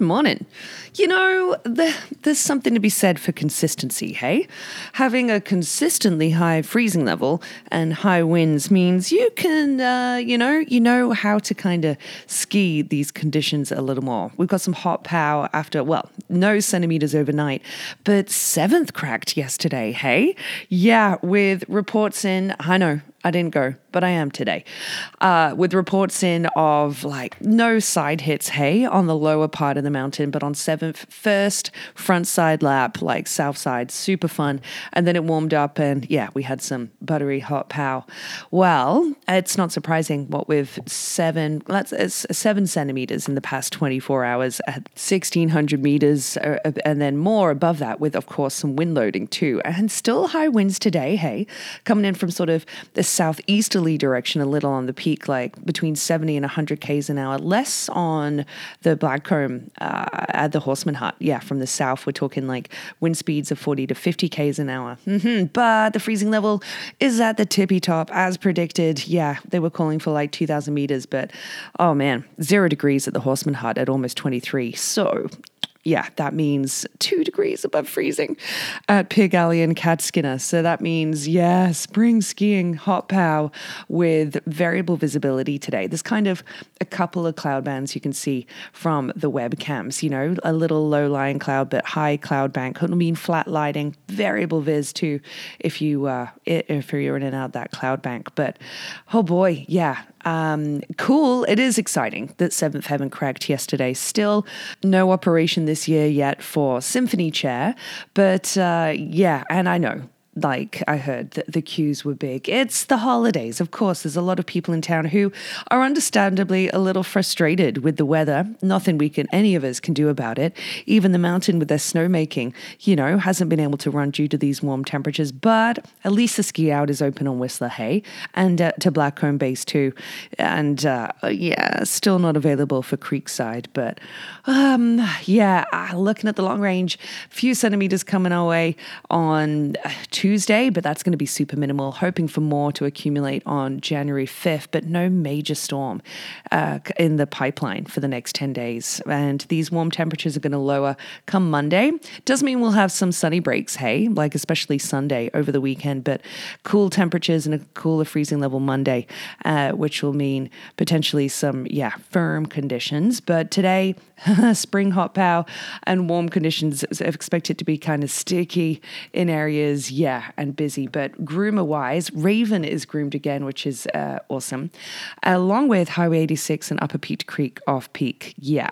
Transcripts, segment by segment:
Morning. You know, the, there's something to be said for consistency, hey? Having a consistently high freezing level and high winds means you can, uh, you know, you know how to kind of ski these conditions a little more. We've got some hot power after, well, no centimeters overnight, but seventh cracked yesterday, hey? Yeah, with reports in, I know, I didn't go, but I am today. Uh, with reports in of like no side hits, hey, on the lower part of the mountain, but on seventh, first front side lap, like south side, super fun. And then it warmed up, and yeah, we had some buttery hot pow. Well, it's not surprising what with seven, let's it's seven centimeters in the past 24 hours at 1600 meters, uh, and then more above that, with of course some wind loading too, and still high winds today, hey, coming in from sort of the southeasterly direction a little on the peak, like between 70 and 100 k's an hour, less on the Blackcomb uh, at the Horstman Hut. Yeah, from the south, we're talking like wind speeds of 40 to 50 k's an hour. Mm-hmm. But the freezing level is at the tippy top as predicted. Yeah, they were calling for like 2,000 meters, but oh man, zero degrees at the Horstman Hut at almost 23. So yeah, that means two degrees above freezing at Pig Alley and Catskinner. So that means, yeah, spring skiing, hot pow with variable visibility today. There's kind of a couple of cloud bands you can see from the webcams, you know, a little low lying cloud, but high cloud bank. It'll mean flat lighting, variable vis too, if you, uh, if you're in and out that cloud bank. But oh boy, yeah, um, cool. It is exciting that Seventh Heaven cracked yesterday. Still no operation this year yet for Symphony Chair, but uh, yeah, and I know like I heard that the queues were big. It's the holidays. Of course, there's a lot of people in town who are understandably a little frustrated with the weather. Nothing we can, any of us can do about it. Even the mountain with their snowmaking, you know, hasn't been able to run due to these warm temperatures. But at least the ski out is open on Whistler Hay and uh, to Blackcomb Base too. And uh, yeah, still not available for Creekside. But um, yeah, uh, looking at the long range, few centimeters coming our way on uh, Tuesday, but that's going to be super minimal. Hoping for more to accumulate on January 5th, but no major storm uh, in the pipeline for the next 10 days. And these warm temperatures are going to lower come Monday. Does mean we'll have some sunny breaks, hey, like especially Sunday over the weekend, but cool temperatures and a cooler freezing level Monday, uh, which will mean potentially some, yeah, firm conditions. But today, spring hot pow and warm conditions expected to be kind of sticky in areas, yeah, and busy. But groomer wise, Raven is groomed again, which is uh, awesome, along with Highway 86 and Upper Peat Creek off peak. Yeah,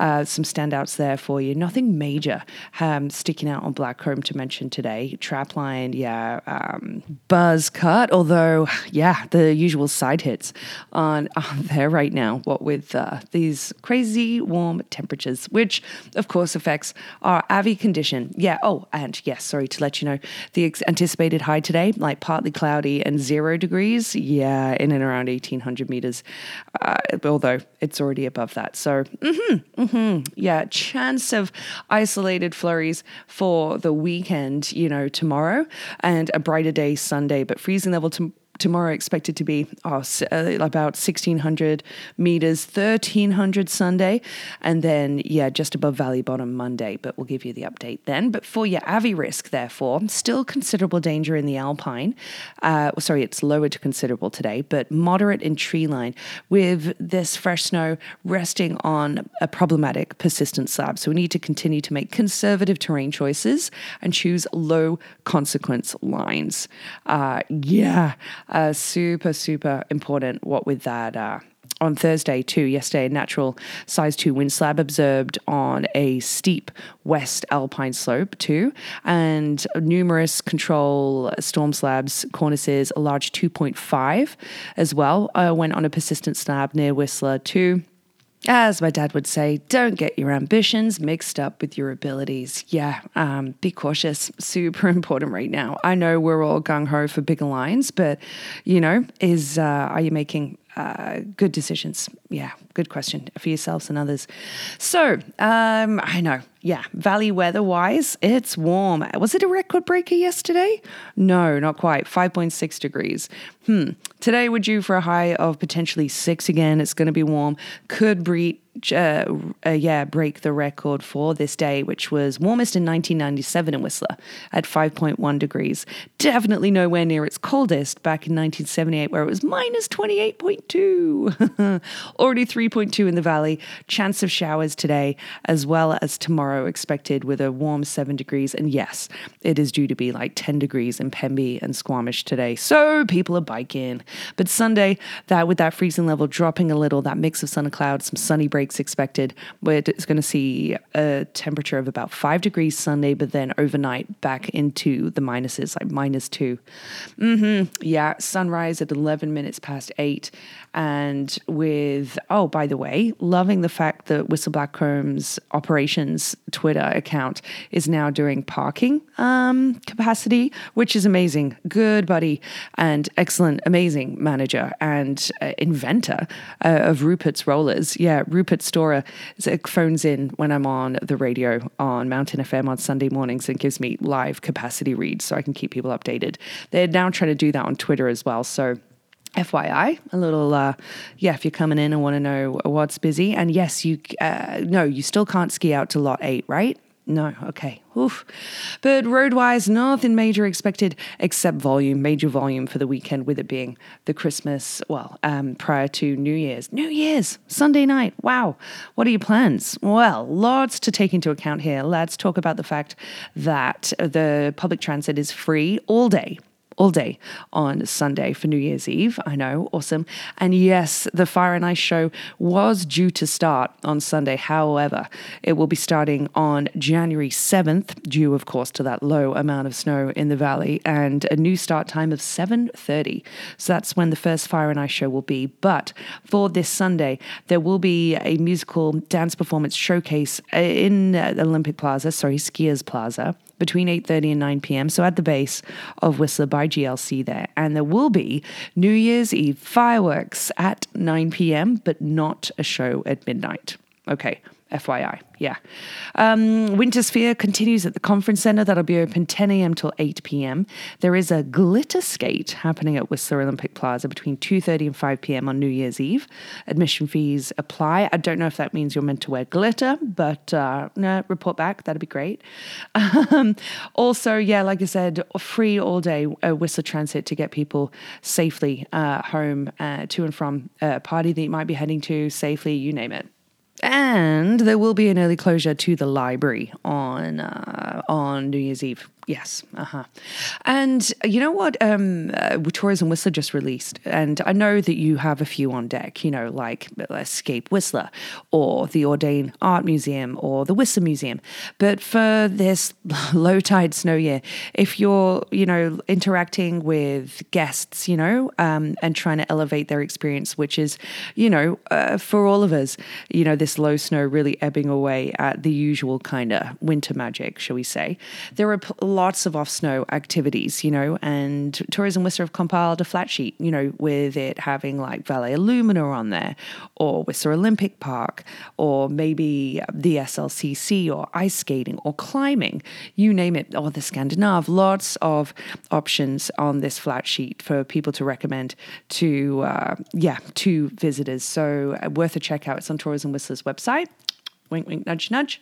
uh, some standouts there for you. Nothing major um, sticking out on Blackcomb to mention today. Trapline, yeah, um, Buzz Cut, although, yeah, the usual side hits on, on there right now, what with uh, these crazy warm temperatures, which of course affects our AVI condition. Yeah. Oh, and yes, sorry to let you know the anticipated high today, like partly cloudy and zero degrees. Yeah, in and around 1800 meters, uh, although it's already above that. So, mm-hmm, mm-hmm, yeah, chance of isolated flurries for the weekend, you know, tomorrow and a brighter day Sunday, but freezing level to tomorrow expected to be oh, about 1600 meters 1300 sunday and then yeah just above valley bottom monday but we'll give you the update then. But for your avi risk therefore still considerable danger in the alpine. Uh, sorry it's lower to considerable today but moderate in tree line with this fresh snow resting on a problematic persistent slab. So we need to continue to make conservative terrain choices and choose low consequence lines. Uh, yeah uh, super, super important. What with that. Uh, on Thursday, too, yesterday, natural size 2 wind slab observed on a steep west alpine slope, too, and numerous control storm slabs, cornices, a large 2.5 as well, uh, went on a persistent slab near Whistler, too. As my dad would say, don't get your ambitions mixed up with your abilities. Yeah, um, be cautious. Super important right now. I know we're all gung ho for bigger lines, but you know, is uh, are you making uh, good decisions. Yeah, good question for yourselves and others. So, um, I know, yeah, valley weather wise, it's warm. Was it a record breaker yesterday? No, not quite. 5.6 degrees. Hmm. Today we're due for a high of potentially six again. It's going to be warm. Could breed uh, uh, yeah, break the record for this day, which was warmest in 1997 in Whistler at 5.1 degrees. Definitely nowhere near its coldest back in 1978, where it was minus 28.2. Already 3.2 in the valley. Chance of showers today, as well as tomorrow, expected with a warm 7 degrees. And yes, it is due to be like 10 degrees in Pemby and Squamish today. So people are biking. But Sunday, that with that freezing level dropping a little, that mix of sun and clouds, some sunny breaks breaks expected. We're just going to see a temperature of about five degrees Sunday, but then overnight back into the minuses, like minus 2 mm-hmm. Yeah, sunrise at 11 minutes past eight. And with, oh, by the way, loving the fact that Whistler Blackcomb's operations Twitter account is now doing parking um, capacity, which is amazing. Good buddy and excellent, amazing manager and uh, inventor uh, of Rupert's rollers. Yeah, Rupert Storer phones in when I'm on the radio on Mountain FM on Sunday mornings and gives me live capacity reads so I can keep people updated. They're now trying to do that on Twitter as well. So FYI, a little, uh, yeah, if you're coming in and want to know what's busy. And yes, you, uh, no, you still can't ski out to lot eight, right? No, okay. Oof. But roadwise, nothing major expected except volume, major volume for the weekend, with it being the Christmas, well, um, prior to New Year's. New Year's, Sunday night. Wow. What are your plans? Well, lots to take into account here. Let's talk about the fact that the public transit is free all day all day on Sunday for New Year's Eve. I know, awesome. And yes, the Fire and Ice show was due to start on Sunday. However, it will be starting on January 7th, due of course to that low amount of snow in the valley and a new start time of 7:30. So that's when the first Fire and Ice show will be. But for this Sunday, there will be a musical dance performance showcase in uh, Olympic Plaza, sorry, Skiers Plaza between 8.30 and 9 p.m. So at the base of Whistler by GLC there. And there will be New Year's Eve fireworks at 9 p.m., but not a show at midnight. Okay, FYI. Yeah. Um, Wintersphere continues at the conference center. That'll be open 10 a.m. till 8 p.m. There is a glitter skate happening at Whistler Olympic Plaza between 2.30 and 5 p.m. on New Year's Eve. Admission fees apply. I don't know if that means you're meant to wear glitter, but uh, no, report back. That'd be great. Um, also, yeah, like I said, free all day uh, Whistler Transit to get people safely uh, home uh, to and from a party that you might be heading to safely, you name it. And there will be an early closure to the library on uh, on New Year's Eve. Yes, uh huh. And you know what? Um, uh, Tourism Whistler just released, and I know that you have a few on deck. You know, like Escape Whistler, or the Audain Art Museum, or the Whistler Museum. But for this low tide snow year, if you're you know interacting with guests, you know, um, and trying to elevate their experience, which is you know uh, for all of us, you know, this low snow really ebbing away at the usual kind of winter magic, shall we say? There are lots of off snow activities, you know, and Tourism Whistler have compiled a flat sheet, you know, with it having like Vallea Lumina on there, or Whistler Olympic Park, or maybe the SLCC, or ice skating, or climbing, you name it, or the Scandinave. Lots of options on this flat sheet for people to recommend to, uh, yeah, to visitors. So uh, worth a check out. It's on Tourism Whistler's website wink, wink, nudge, nudge.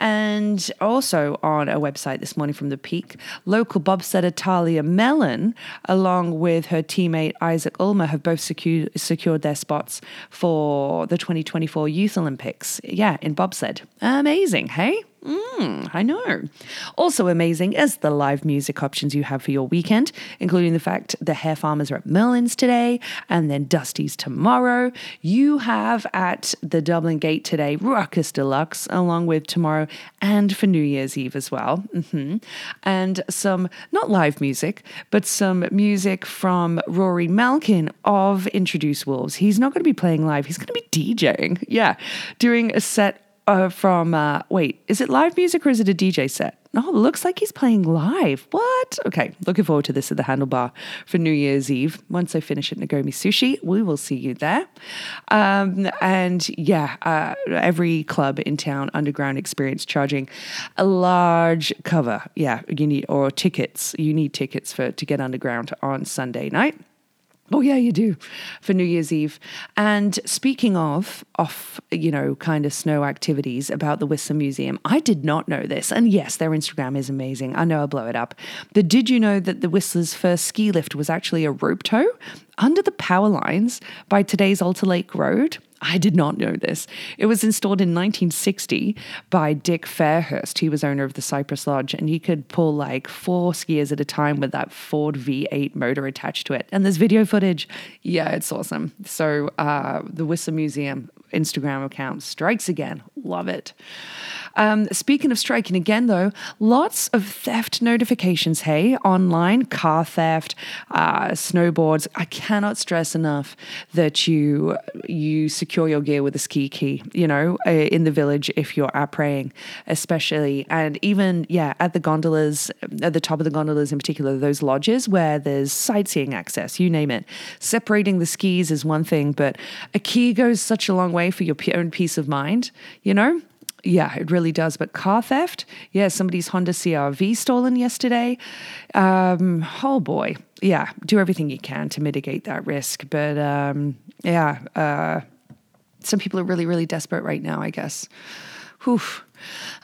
And also on a website this morning from the Peak, local bobsledder Talia Mellon, along with her teammate Isaac Ulmer, have both secured, secured their spots for the 2024 Youth Olympics. Yeah, in bobsled. Amazing, hey? Mm, I know. Also amazing is the live music options you have for your weekend, including the fact the hair farmers are at Merlin's today and then Dusty's tomorrow. You have at the Dublin Gate today Ruckus Deluxe, along with tomorrow and for New Year's Eve as well. Mm-hmm. And some, not live music, but some music from Rory Malkin of Introduce Wolves. He's not going to be playing live, he's going to be DJing. Yeah, doing a set uh, from, uh, wait, is it live music or is it a DJ set? Oh, looks like he's playing live. What? Okay, looking forward to this at the Handlebar for New Year's Eve. Once I finish at Nagomi Sushi, we will see you there. Um, and yeah, uh, every club in town, underground experience, charging a large cover. Yeah, you need or tickets. You need tickets for to get underground on Sunday night. Oh yeah, you do for New Year's Eve. And speaking of off, you know, kind of snow activities about the Whistler Museum, I did not know this. And yes, their Instagram is amazing. I know I'll blow it up. But did you know that the Whistler's first ski lift was actually a rope tow under the power lines by today's Alta Lake Road? I did not know this. It was installed in 1960 by Dick Fairhurst. He was owner of the Cypress Lodge, and he could pull like four skiers at a time with that Ford V8 motor attached to it. And there's video footage. Yeah, it's awesome. So uh, the Whistler Museum Instagram account strikes again. Love it. Um, speaking of striking again, though, lots of theft notifications. Hey, online car theft, uh, snowboards. I cannot stress enough that you you secure your gear with a ski key. You know, uh, in the village if you're praying, especially, and even yeah, at the gondolas, at the top of the gondolas in particular, those lodges where there's sightseeing access. You name it. Separating the skis is one thing, but a key goes such a long way for your own peace of mind. You know. Yeah, it really does. But car theft, yeah, somebody's Honda CRV stolen yesterday. Um, oh boy, yeah, do everything you can to mitigate that risk. But um, yeah, uh, some people are really, really desperate right now, I guess. Whew.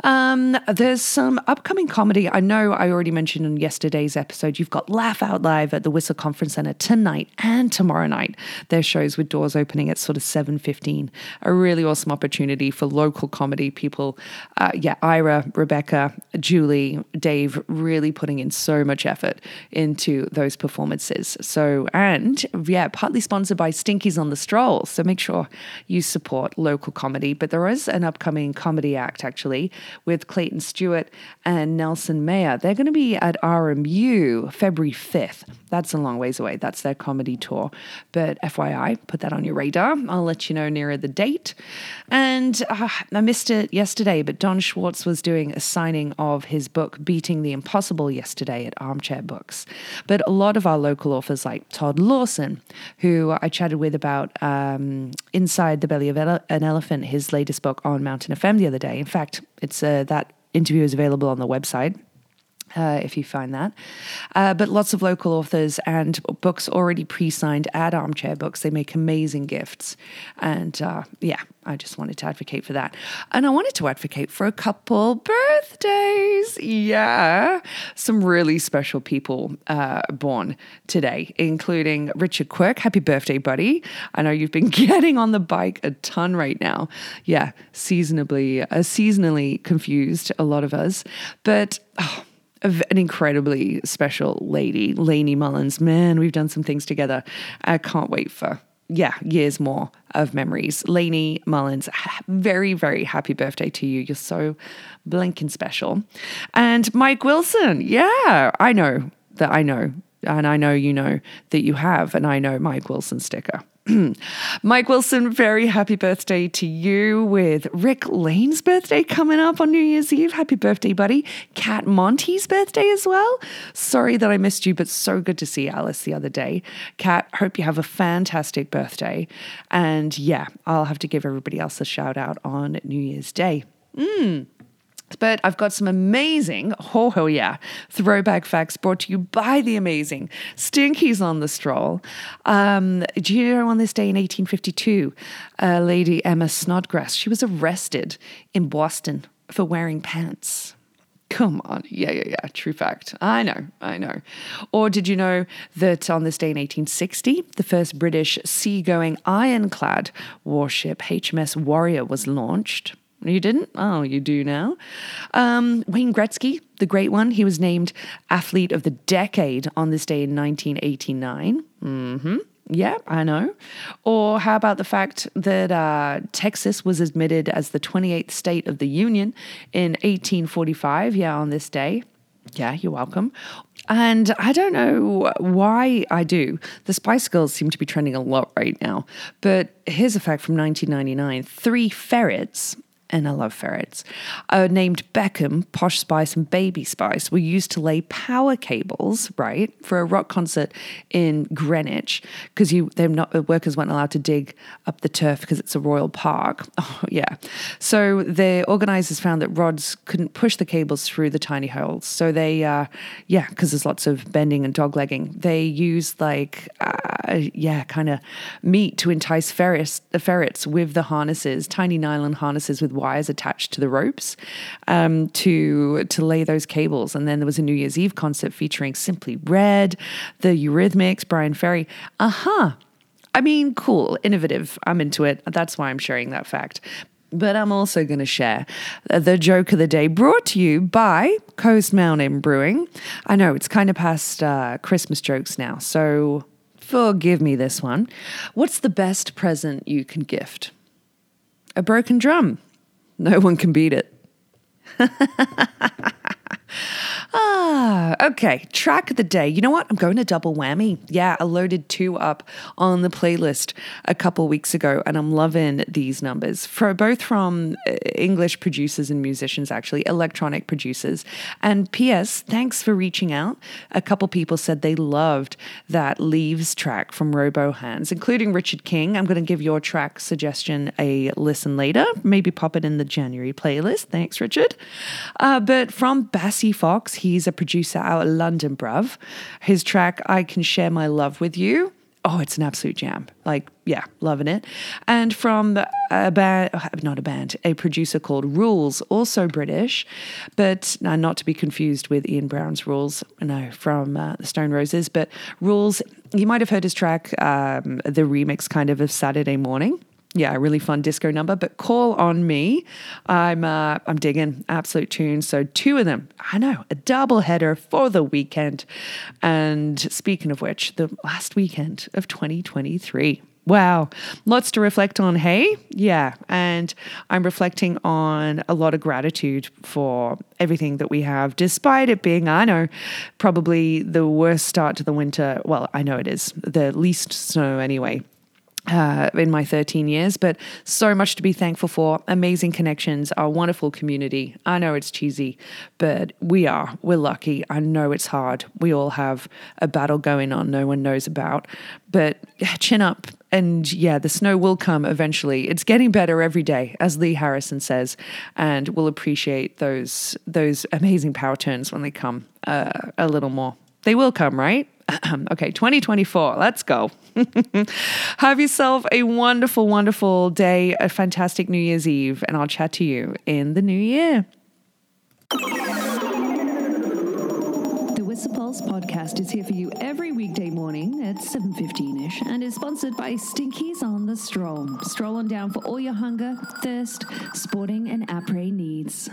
Um, there's some upcoming comedy. I know I already mentioned in yesterday's episode. You've got Laugh Out Live at the Whistler Conference Center tonight and tomorrow night. Their shows with doors opening at sort of seven fifteen. A really awesome opportunity for local comedy people. Uh, yeah, Ira, Rebecca, Julie, Dave, really putting in so much effort into those performances. So and yeah, partly sponsored by Stinkies on the Stroll. So make sure you support local comedy. But there is an upcoming comedy act actually with Clayton Stewart and Nelson Mayer. They're going to be at RMU February 5th. That's a long ways away. That's their comedy tour. But FYI, put that on your radar. I'll let you know nearer the date. And uh, I missed it yesterday, but Don Schwartz was doing a signing of his book, Beating the Impossible, yesterday at Armchair Books. But a lot of our local authors, like Todd Lawson, who I chatted with about um, Inside the Belly of Ele- an Elephant, his latest book on Mountain FM the other day. In fact, it's uh, that interview is available on the website. Uh, if you find that. Uh, but lots of local authors and books already pre signed at Armchair Books. They make amazing gifts. And uh, yeah, I just wanted to advocate for that. And I wanted to advocate for a couple birthdays. Yeah. Some really special people uh, born today, including Richard Quirk. Happy birthday, buddy. I know you've been getting on the bike a ton right now. Yeah, seasonably, uh, seasonally confused, a lot of us. But, oh, an incredibly special lady, Lainey Mullins. Man, we've done some things together. I can't wait for yeah, years more of memories. Lainey Mullins, very, very happy birthday to you. You're so blinking special. And Mike Wilson, yeah, I know that I know, and I know you know that you have, and I know Mike Wilson sticker. Mike Wilson, very happy birthday to you with Rick Lane's birthday coming up on New Year's Eve. Happy birthday, buddy. Cat Monty's birthday as well. Sorry that I missed you, but so good to see Alice the other day. Cat, hope you have a fantastic birthday. And yeah, I'll have to give everybody else a shout out on New Year's Day. Mm. But I've got some amazing, oh, yeah, throwback facts brought to you by the amazing Stinkies on the Stroll. Um, do you know on this day in 1852, uh, Lady Emma Snodgrass, she was arrested in Boston for wearing pants. Come on. Yeah, yeah, yeah. True fact. I know, I know. Or did you know that on this day in 1860, the first British seagoing ironclad warship HMS Warrior was launched? You didn't? Oh, you do now. Um, Wayne Gretzky, the great one, he was named Athlete of the Decade on this day in 1989. Mm-hmm. Yeah, I know. Or how about the fact that uh, Texas was admitted as the 28th state of the Union in 1845? Yeah, on this day. Yeah, you're welcome. And I don't know why I do. The Spice Girls seem to be trending a lot right now. But here's a fact from 1999 three ferrets and I love ferrets, are named Beckham, Posh Spice, and Baby Spice were used to lay power cables, right, for a rock concert in Greenwich because you they're not workers weren't allowed to dig up the turf because it's a royal park. Oh yeah, so the organisers found that rods couldn't push the cables through the tiny holes, so they uh, yeah because there's lots of bending and doglegging. They used like uh, yeah kind of meat to entice ferrets the ferrets with the harnesses, tiny nylon harnesses with wires attached to the ropes um, to to lay those cables. And then there was a New Year's Eve concert featuring Simply Red, the Eurythmics, Bryan Ferry. Aha. Uh-huh. I mean, cool, innovative. I'm into it. That's why I'm sharing that fact. But I'm also going to share the joke of the day brought to you by Coast Mountain Brewing. I know it's kind of past uh, Christmas jokes now, so forgive me this one. What's the best present you can gift? A broken drum. No one can beat it. Ah, okay. Track of the day. You know what? I'm going to double whammy. Yeah, I loaded two up on the playlist a couple weeks ago, and I'm loving these numbers. For both from uh, English producers and musicians, actually, electronic producers. And P.S. Thanks for reaching out. A couple people said they loved that Leaves track from Robo Hands, including Richard King. I'm going to give your track suggestion a listen later. Maybe pop it in the January playlist. Thanks, Richard. Uh, but from Bassy Fox, He's a producer out of London, bruv. His track, I Can Share My Love With You. Oh, it's an absolute jam. Like, yeah, loving it. And from a band, not a band, a producer called Rules, also British, but not to be confused with Ian Brown's Rules, no, from uh, the Stone Roses. But Rules, you might have heard his track, um, the remix kind of of Saturday Morning yeah, a really fun disco number. But call on me. I'm uh, I'm digging absolute tunes. So two of them. I know a double header for the weekend. And speaking of which, the last weekend of 2023. Wow, lots to reflect on. Hey, yeah, and I'm reflecting on a lot of gratitude for everything that we have, despite it being, I know, probably the worst start to the winter. Well, I know it is the least snow anyway uh, in my 13 years, but so much to be thankful for. Amazing connections, our wonderful community. I know it's cheesy, but we are. We're lucky. I know it's hard. We all have a battle going on no one knows about, but chin up. And yeah, the snow will come eventually. It's getting better every day, as Lee Harrison says, and we'll appreciate those those amazing power turns when they come uh, a little more. They will come, right? okay, 2024. Let's go. Have yourself a wonderful, wonderful day, a fantastic New Year's Eve, and I'll chat to you in the new year. The Whistler Pulse podcast is here for you every weekday morning at 7.15ish and is sponsored by Stinkies on the Stroll. Stroll on down for all your hunger, thirst, sporting and après needs.